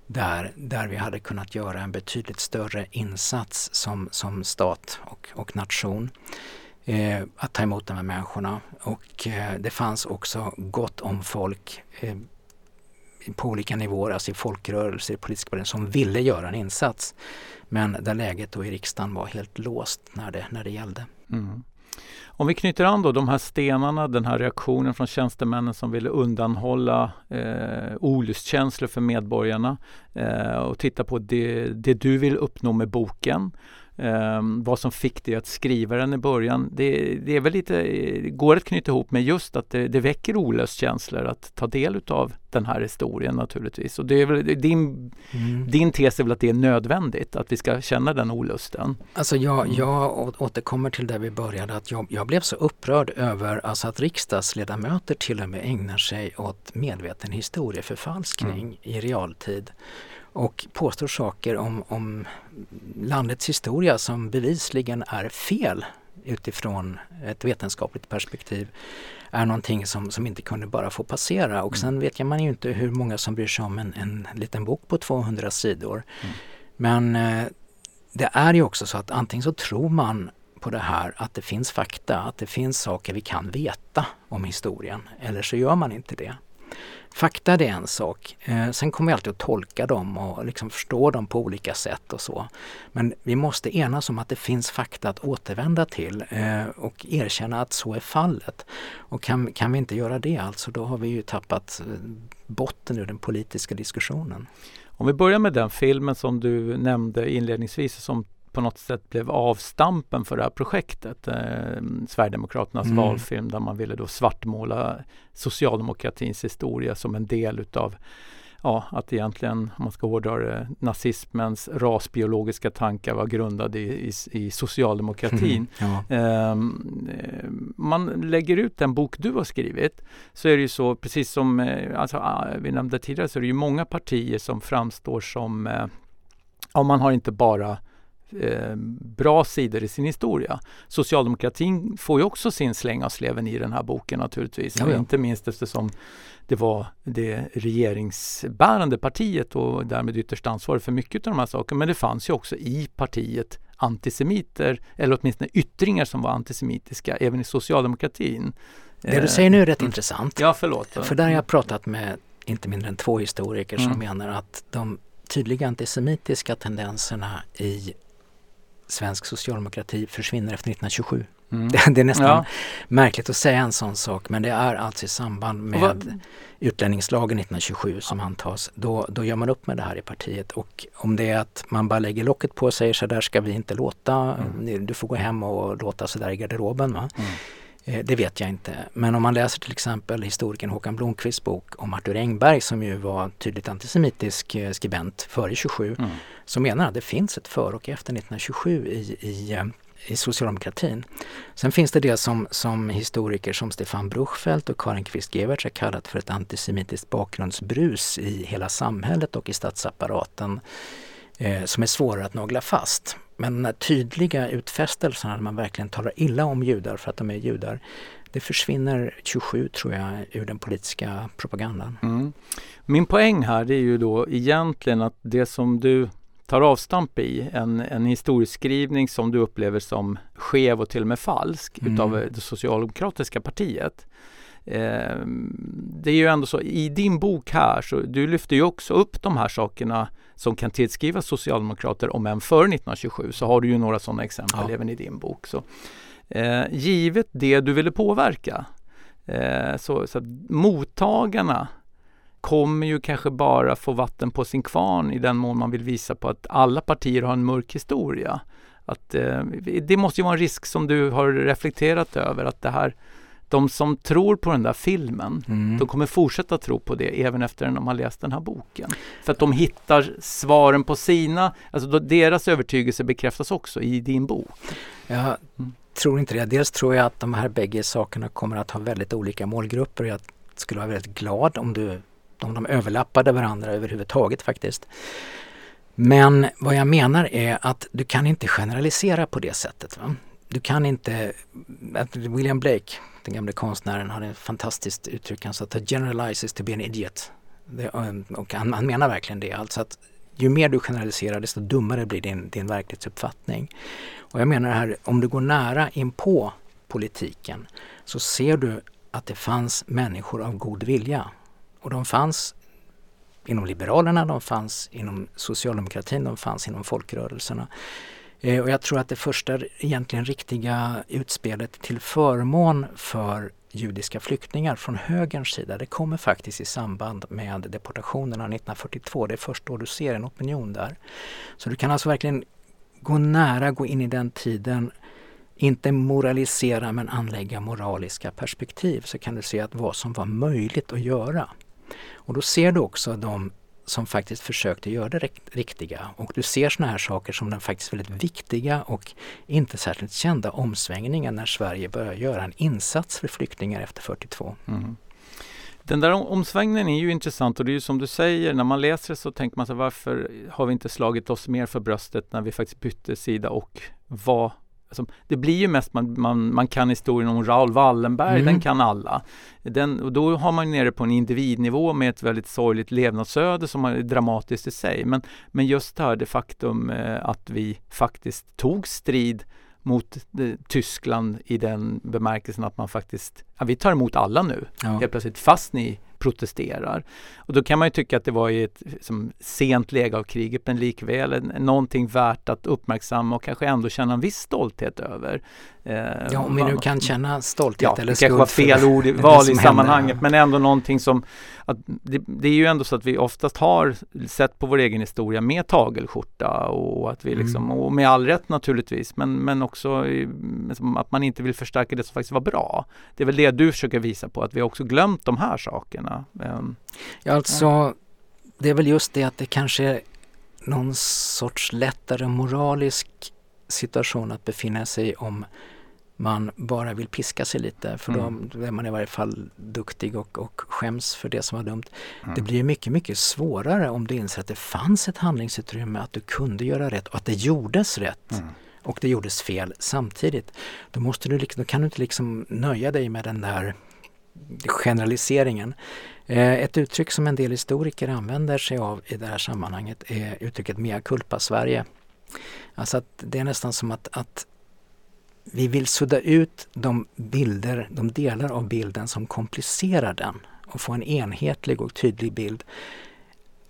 [SPEAKER 3] där, där vi hade kunnat göra en betydligt större insats som, som stat och, och nation. Eh, att ta emot de här människorna. Och eh, det fanns också gott om folk eh, på olika nivåer, alltså i folkrörelser, i politiska partier, som ville göra en insats. Men där läget då i riksdagen var helt låst när det, när det gällde. Mm.
[SPEAKER 2] Om vi knyter an då de här stenarna, den här reaktionen från tjänstemännen som ville undanhålla eh, olustkänslor för medborgarna eh, och titta på det, det du vill uppnå med boken. Um, vad som fick dig att skriva den i början. Det, det, är väl lite, går att knyta ihop med just att det, det väcker olustkänslor att ta del utav den här historien naturligtvis. Och det är väl, din, mm. din tes är väl att det är nödvändigt att vi ska känna den olusten?
[SPEAKER 3] Alltså jag, mm. jag återkommer till där vi började att jag, jag blev så upprörd över alltså att riksdagsledamöter till och med ägnar sig åt medveten historieförfalskning mm. i realtid och påstår saker om, om landets historia som bevisligen är fel utifrån ett vetenskapligt perspektiv är någonting som, som inte kunde bara få passera. Och sen mm. vet jag man ju inte hur många som bryr sig om en, en liten bok på 200 sidor. Mm. Men eh, det är ju också så att antingen så tror man på det här att det finns fakta, att det finns saker vi kan veta om historien. Eller så gör man inte det. Fakta det är en sak. Eh, sen kommer vi alltid att tolka dem och liksom förstå dem på olika sätt och så. Men vi måste enas om att det finns fakta att återvända till eh, och erkänna att så är fallet. Och kan, kan vi inte göra det alltså, då har vi ju tappat eh, botten ur den politiska diskussionen.
[SPEAKER 2] Om vi börjar med den filmen som du nämnde inledningsvis som på något sätt blev avstampen för det här projektet. Eh, Sverigedemokraternas mm. valfilm där man ville då svartmåla socialdemokratins historia som en del utav ja, att egentligen, om man ska hårdra det, nazismens rasbiologiska tankar var grundade i, i, i socialdemokratin. Mm, ja. um, man lägger ut den bok du har skrivit så är det ju så, precis som eh, alltså, ah, vi nämnde tidigare, så är det ju många partier som framstår som, uh, ja man har inte bara Eh, bra sidor i sin historia. Socialdemokratin får ju också sin släng av sleven i den här boken naturligtvis. Ja, ja. Inte minst eftersom det var det regeringsbärande partiet och därmed ytterst ansvarig för mycket av de här sakerna. Men det fanns ju också i partiet antisemiter, eller åtminstone yttringar som var antisemitiska, även i socialdemokratin.
[SPEAKER 3] Det du säger nu är rätt mm. intressant.
[SPEAKER 2] Ja, förlåt.
[SPEAKER 3] För där har jag pratat med inte mindre än två historiker mm. som menar att de tydliga antisemitiska tendenserna i svensk socialdemokrati försvinner efter 1927. Mm. Det, det, är nästan ja. märkligt att säga en sån sak men det är alltså i samband med utlänningslagen 1927 som antas. Då, då gör man upp med det här i partiet och om det är att man bara lägger locket på och säger så där ska vi inte låta, mm. du får gå hem och låta så där i garderoben. Va? Mm. Eh, det vet jag inte. Men om man läser till exempel historikern Håkan Blomqvists bok om Arthur Engberg som ju var tydligt antisemitisk eh, skribent före 27 mm. så menar han att det finns ett före och efter 1927 i, i, eh, i socialdemokratin. Sen finns det det som, som historiker som Stefan Bruchfeldt och Karin Kvist-Gewertz har kallat för ett antisemitiskt bakgrundsbrus i hela samhället och i statsapparaten eh, som är svårare att nagla fast. Men den här tydliga utfästelsen att man verkligen talar illa om judar för att de är judar, det försvinner 27 tror jag ur den politiska propagandan. Mm.
[SPEAKER 2] Min poäng här är ju då egentligen att det som du tar avstamp i, en, en historieskrivning som du upplever som skev och till och med falsk mm. utav det socialdemokratiska partiet. Eh, det är ju ändå så, i din bok här, så du lyfter ju också upp de här sakerna som kan tillskrivas socialdemokrater, om än före 1927, så har du ju några sådana exempel ja. även i din bok. Så, eh, givet det du ville påverka, eh, så, så mottagarna kommer ju kanske bara få vatten på sin kvarn i den mån man vill visa på att alla partier har en mörk historia. Att, eh, det måste ju vara en risk som du har reflekterat över att det här de som tror på den där filmen,
[SPEAKER 3] Mm.
[SPEAKER 2] de kommer fortsätta tro på det även efter att de har läst den här boken. För att de hittar svaren på sina, alltså deras övertygelse bekräftas också i din bok.
[SPEAKER 3] Jag
[SPEAKER 2] Mm.
[SPEAKER 3] tror inte det. Dels tror jag att de här bägge sakerna kommer att ha väldigt olika målgrupper. Jag skulle vara väldigt glad om, du, om de överlappade varandra överhuvudtaget faktiskt. Men vad jag menar är att du kan inte generalisera på det sättet. Va? Du kan inte, William Blake, den gamle konstnären, hade ett fantastiskt uttryck. Han sa att to generalize is to be an idiot. Det, um, och han, han menar verkligen det. Alltså att ju mer du generaliserar desto dummare blir din, din verklighetsuppfattning. Och jag menar här, om du går nära in på politiken så ser du att det fanns människor av god vilja. Och de fanns inom Liberalerna, de fanns inom socialdemokratin, de fanns inom folkrörelserna. Eh, och jag tror att det första egentligen riktiga utspelet till förmån för judiska flyktingar från högerns sida, det kommer faktiskt i samband med deportationerna 1942. Det är först då du ser en opinion där. Så du kan alltså verkligen gå nära, gå in i den tiden, inte moralisera men anlägga moraliska perspektiv så kan du se att vad som var möjligt att göra. Och då ser du också de som faktiskt försökte göra det riktiga. Och du ser sådana här saker som den faktiskt väldigt viktiga och inte särskilt kända omsvängningen när Sverige börjar göra en insats för flyktingar efter 42.
[SPEAKER 2] Mm. Den där omsvängningen är ju intressant och det är ju som du säger, när man läser det så tänker man sig varför har vi inte slagit oss mer för bröstet när vi faktiskt bytte sida och vad Alltså, det blir ju mest man, man, man kan historien om Raoul Wallenberg, mm. den kan alla. Den, och då har man nere på en individnivå med ett väldigt sorgligt levnadsöde som är dramatiskt i sig. Men, men just det här det faktum eh, att vi faktiskt tog strid mot eh, Tyskland i den bemärkelsen att man faktiskt, ja, vi tar emot alla nu ja. helt plötsligt fast ni protesterar. Och då kan man ju tycka att det var i ett som, sent läge av kriget men likväl någonting värt att uppmärksamma och kanske ändå känna en viss stolthet över.
[SPEAKER 3] Eh, ja, om vi nu kan känna stolthet
[SPEAKER 2] ja,
[SPEAKER 3] eller
[SPEAKER 2] skuld. Det kanske var fel ord i val i sammanhanget händer. men ändå någonting som att det, det, är ju ändå så att vi oftast har sett på vår egen historia med tagelskjorta och att vi liksom, mm. och med all rätt naturligtvis, men, men också att man inte vill förstärka det som faktiskt var bra. Det är väl det du försöker visa på, att vi har också glömt de här sakerna.
[SPEAKER 3] Ehm, ja, alltså det är väl just det att det kanske är någon sorts lättare moralisk situation att befinna sig om man bara vill piska sig lite för mm. då är man i varje fall duktig och, och skäms för det som var dumt. Mm. Det blir mycket, mycket svårare om du inser att det fanns ett handlingsutrymme, att du kunde göra rätt och att det gjordes rätt. Mm. Och det gjordes fel samtidigt. Då, måste du, liksom, kan du inte liksom nöja dig med den där generaliseringen. Eh, ett uttryck som en del historiker använder sig av i det här sammanhanget är uttrycket mea culpa Sverige. Alltså att det är nästan som att, att vi vill sudda ut de bilder, de delar av bilden som komplicerar den och få en enhetlig och tydlig bild.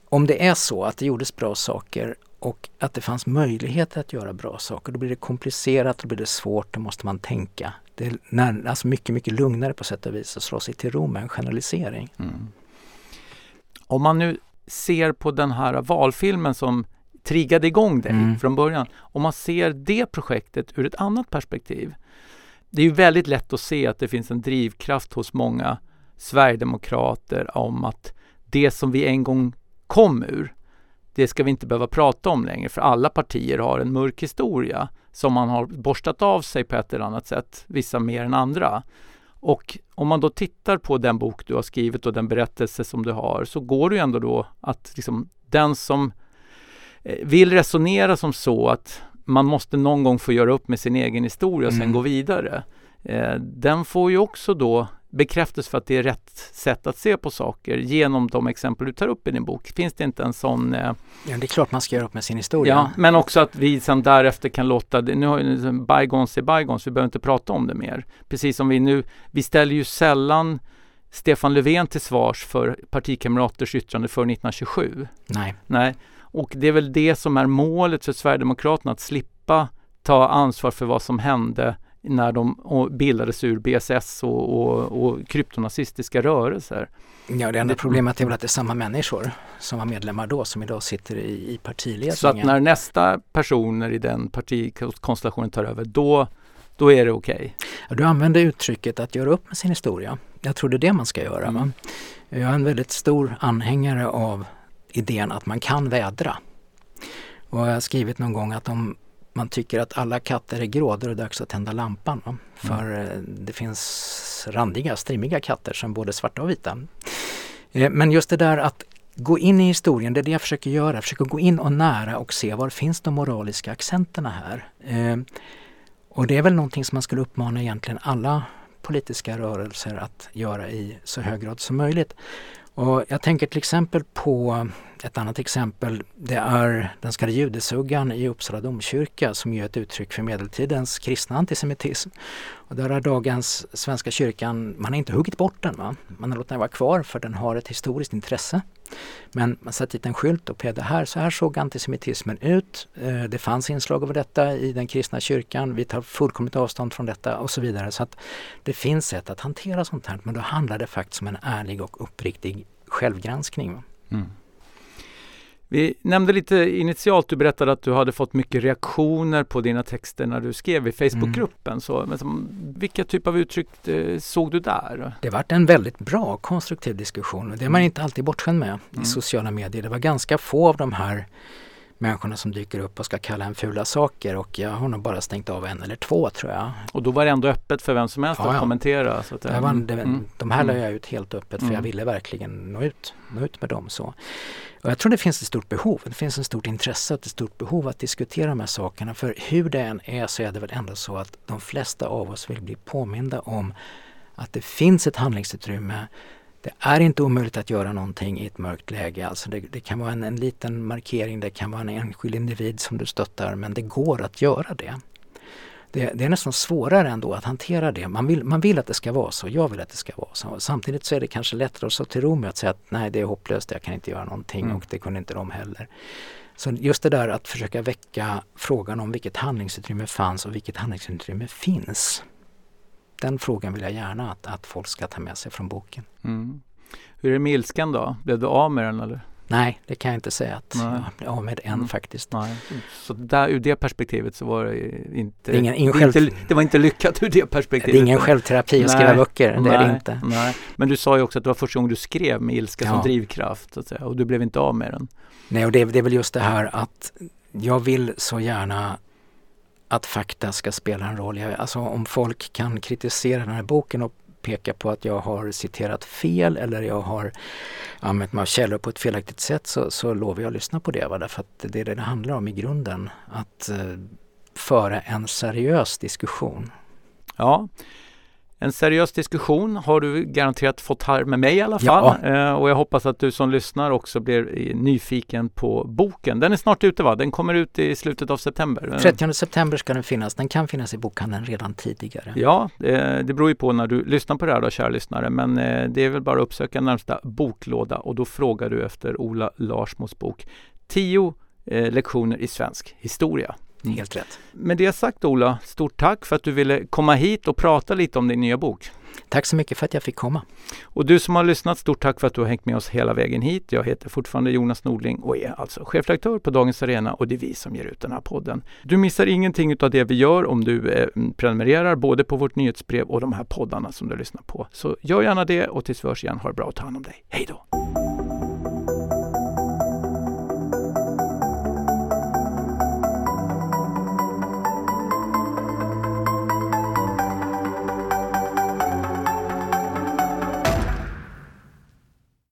[SPEAKER 3] Om det är så att det gjordes bra saker och att det fanns möjligheter att göra bra saker, då blir det komplicerat, då blir det svårt, då måste man tänka. Det är när, alltså mycket, mycket lugnare på sätt och vis att slå sig till ro med en generalisering. Mm.
[SPEAKER 2] Om man nu ser på den här valfilmen som triggade igång dig mm. från början. Om man ser det projektet ur ett annat perspektiv. Det är ju väldigt lätt att se att det finns en drivkraft hos många Sverigedemokrater om att det som vi en gång kom ur, det ska vi inte behöva prata om längre för alla partier har en mörk historia som man har borstat av sig på ett eller annat sätt, vissa mer än andra. Och om man då tittar på den bok du har skrivit och den berättelse som du har så går det ju ändå då att liksom, den som vill resonera som så att man måste någon gång få göra upp med sin egen historia och mm. sen gå vidare. Eh, den får ju också då bekräftelse för att det är rätt sätt att se på saker genom de exempel du tar upp i din bok. Finns det inte en sån... Eh,
[SPEAKER 3] ja, det är klart man ska göra upp med sin historia.
[SPEAKER 2] Ja, men också att vi sen därefter kan låta det, nu har ju bygons är bygons, vi behöver inte prata om det mer. Precis som vi nu, vi ställer ju sällan Stefan Löfven till svars för partikamraters yttrande för 1927.
[SPEAKER 3] Nej.
[SPEAKER 2] Nej. Och det är väl det som är målet för Sverigedemokraterna, att slippa ta ansvar för vad som hände när de bildades ur BSS och, och, och kryptonazistiska rörelser.
[SPEAKER 3] Ja, det enda problemet är väl att det är samma människor som var medlemmar då som idag sitter i, i partiledningen.
[SPEAKER 2] Så att när nästa personer i den partikonstellationen tar över, då då är det okej? Okay.
[SPEAKER 3] Ja, du använder uttrycket att göra upp med sin historia. Jag tror det är det man ska göra. Mm. Jag är en väldigt stor anhängare av idén att man kan vädra. Och jag har skrivit någon gång att om man tycker att alla katter är grå, då är det dags att tända lampan. Va? För mm. Det finns randiga, strimmiga katter som både svarta och vita. Eh, men just det där att gå in i historien, det är det jag försöker göra. Jag försöker gå in och nära och se var finns de moraliska accenterna här. Eh, och det är väl någonting som man skulle uppmana egentligen alla politiska rörelser att göra i så hög grad som möjligt. Och jag tänker till exempel på ett annat exempel. Det är den så kallade judesuggan i Uppsala domkyrka som är ett uttryck för medeltidens kristna antisemitism. Och där har dagens Svenska kyrkan, man har inte huggit bort den. Va? Man har låtit den vara kvar för den har ett historiskt intresse. Men man satt dit en skylt och pekade här, så här såg antisemitismen ut. Eh, det fanns inslag av detta i den kristna kyrkan. Vi tar fullkomligt avstånd från detta och så vidare. Så att det finns sätt att hantera sånt här men då handlar det faktiskt om en ärlig och uppriktig självgranskning. Mm.
[SPEAKER 2] Vi nämnde lite initialt, du berättade att du hade fått mycket reaktioner på dina texter när du skrev i Facebookgruppen. Mm. Så, men, vilka typ av uttryck eh, såg du där?
[SPEAKER 3] Det var en väldigt bra konstruktiv diskussion. Det är man inte alltid bortskämd med mm. i sociala medier. Det var ganska få av de här människorna som dyker upp och ska kalla en fula saker och jag har nog bara stängt av en eller två tror jag.
[SPEAKER 2] Och då var det ändå öppet för vem som helst ja, att ja. kommentera? Så att,
[SPEAKER 3] det var, det, mm. De här la jag ut helt öppet för mm. jag ville verkligen nå ut, nå ut med dem. Så. Och jag tror det finns ett stort behov, det finns ett stort intresse och ett stort behov att diskutera de här sakerna. För hur det än är så är det väl ändå så att de flesta av oss vill bli påminda om att det finns ett handlingsutrymme det är inte omöjligt att göra någonting i ett mörkt läge. Alltså det, det kan vara en, en, liten markering, det kan vara en enskild individ som du stöttar men det går att göra det. Det, det är nästan svårare ändå att hantera det. Man vill, man vill att det ska vara så, jag vill att det ska vara så. Samtidigt så är det kanske lättare att stå till ro med att säga att nej det är hopplöst, jag kan inte göra någonting mm. och det kunde inte de heller. Så just det där att försöka väcka frågan om vilket handlingsutrymme fanns och vilket handlingsutrymme finns den frågan vill jag gärna att, att folk ska ta med sig från boken. Mm.
[SPEAKER 2] Hur är det med ilskan då? Blev du av med den eller?
[SPEAKER 3] Nej, det kan jag inte säga att Nej. jag blev av med än mm. faktiskt. Nej.
[SPEAKER 2] Så där, ur det perspektivet så var det inte, det, ingen, ingen själv... inte, det var inte lyckat ur det perspektivet.
[SPEAKER 3] Det är ingen självterapi att skriva böcker, det Nej. är det inte.
[SPEAKER 2] Nej. Men du sa ju också att det var första gången du skrev med ilska ja. som drivkraft så att säga, och du blev inte av med den.
[SPEAKER 3] Nej, och det, det är väl just det här att jag vill så gärna att fakta ska spela en roll. Alltså om folk kan kritisera den här boken och peka på att jag har citerat fel eller jag har använt mig av källor på ett felaktigt sätt så, så lovar jag att lyssna på det. Va? Därför att det är det det handlar om i grunden. Att eh, föra en seriös diskussion.
[SPEAKER 2] Ja, en seriös diskussion har du garanterat fått här med mig i alla fall. Ja. Eh, och jag hoppas att du som lyssnar också blir nyfiken på boken. Den är snart ute va? Den kommer ut i slutet av september.
[SPEAKER 3] 30 september ska den finnas. Den kan finnas i bokhandeln redan tidigare.
[SPEAKER 2] Ja, det, det beror ju på när du lyssnar på det här då, kära lyssnare. Men eh, det är väl bara att uppsöka närmsta boklåda och då frågar du efter Ola Larsmos bok 10 eh, lektioner i svensk historia.
[SPEAKER 3] Mm. Helt rätt.
[SPEAKER 2] Med det sagt Ola, stort tack för att du ville komma hit och prata lite om din nya bok.
[SPEAKER 3] Tack så mycket för att jag fick komma.
[SPEAKER 2] Och du som har lyssnat, stort tack för att du har hängt med oss hela vägen hit. Jag heter fortfarande Jonas Nordling och är alltså chefredaktör på Dagens Arena och det är vi som ger ut den här podden. Du missar ingenting av det vi gör om du eh, prenumererar både på vårt nyhetsbrev och de här poddarna som du lyssnar på. Så gör gärna det och tills vi hörs igen, ha det bra och ta hand om dig. Hej då!